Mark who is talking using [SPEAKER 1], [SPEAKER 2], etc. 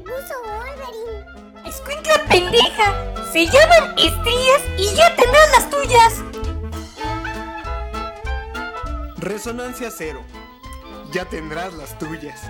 [SPEAKER 1] puso Wolverine.
[SPEAKER 2] Escuincla pendeja. Se llaman estrías y ya tendrás las tuyas.
[SPEAKER 3] Resonancia cero. Ya tendrás las tuyas.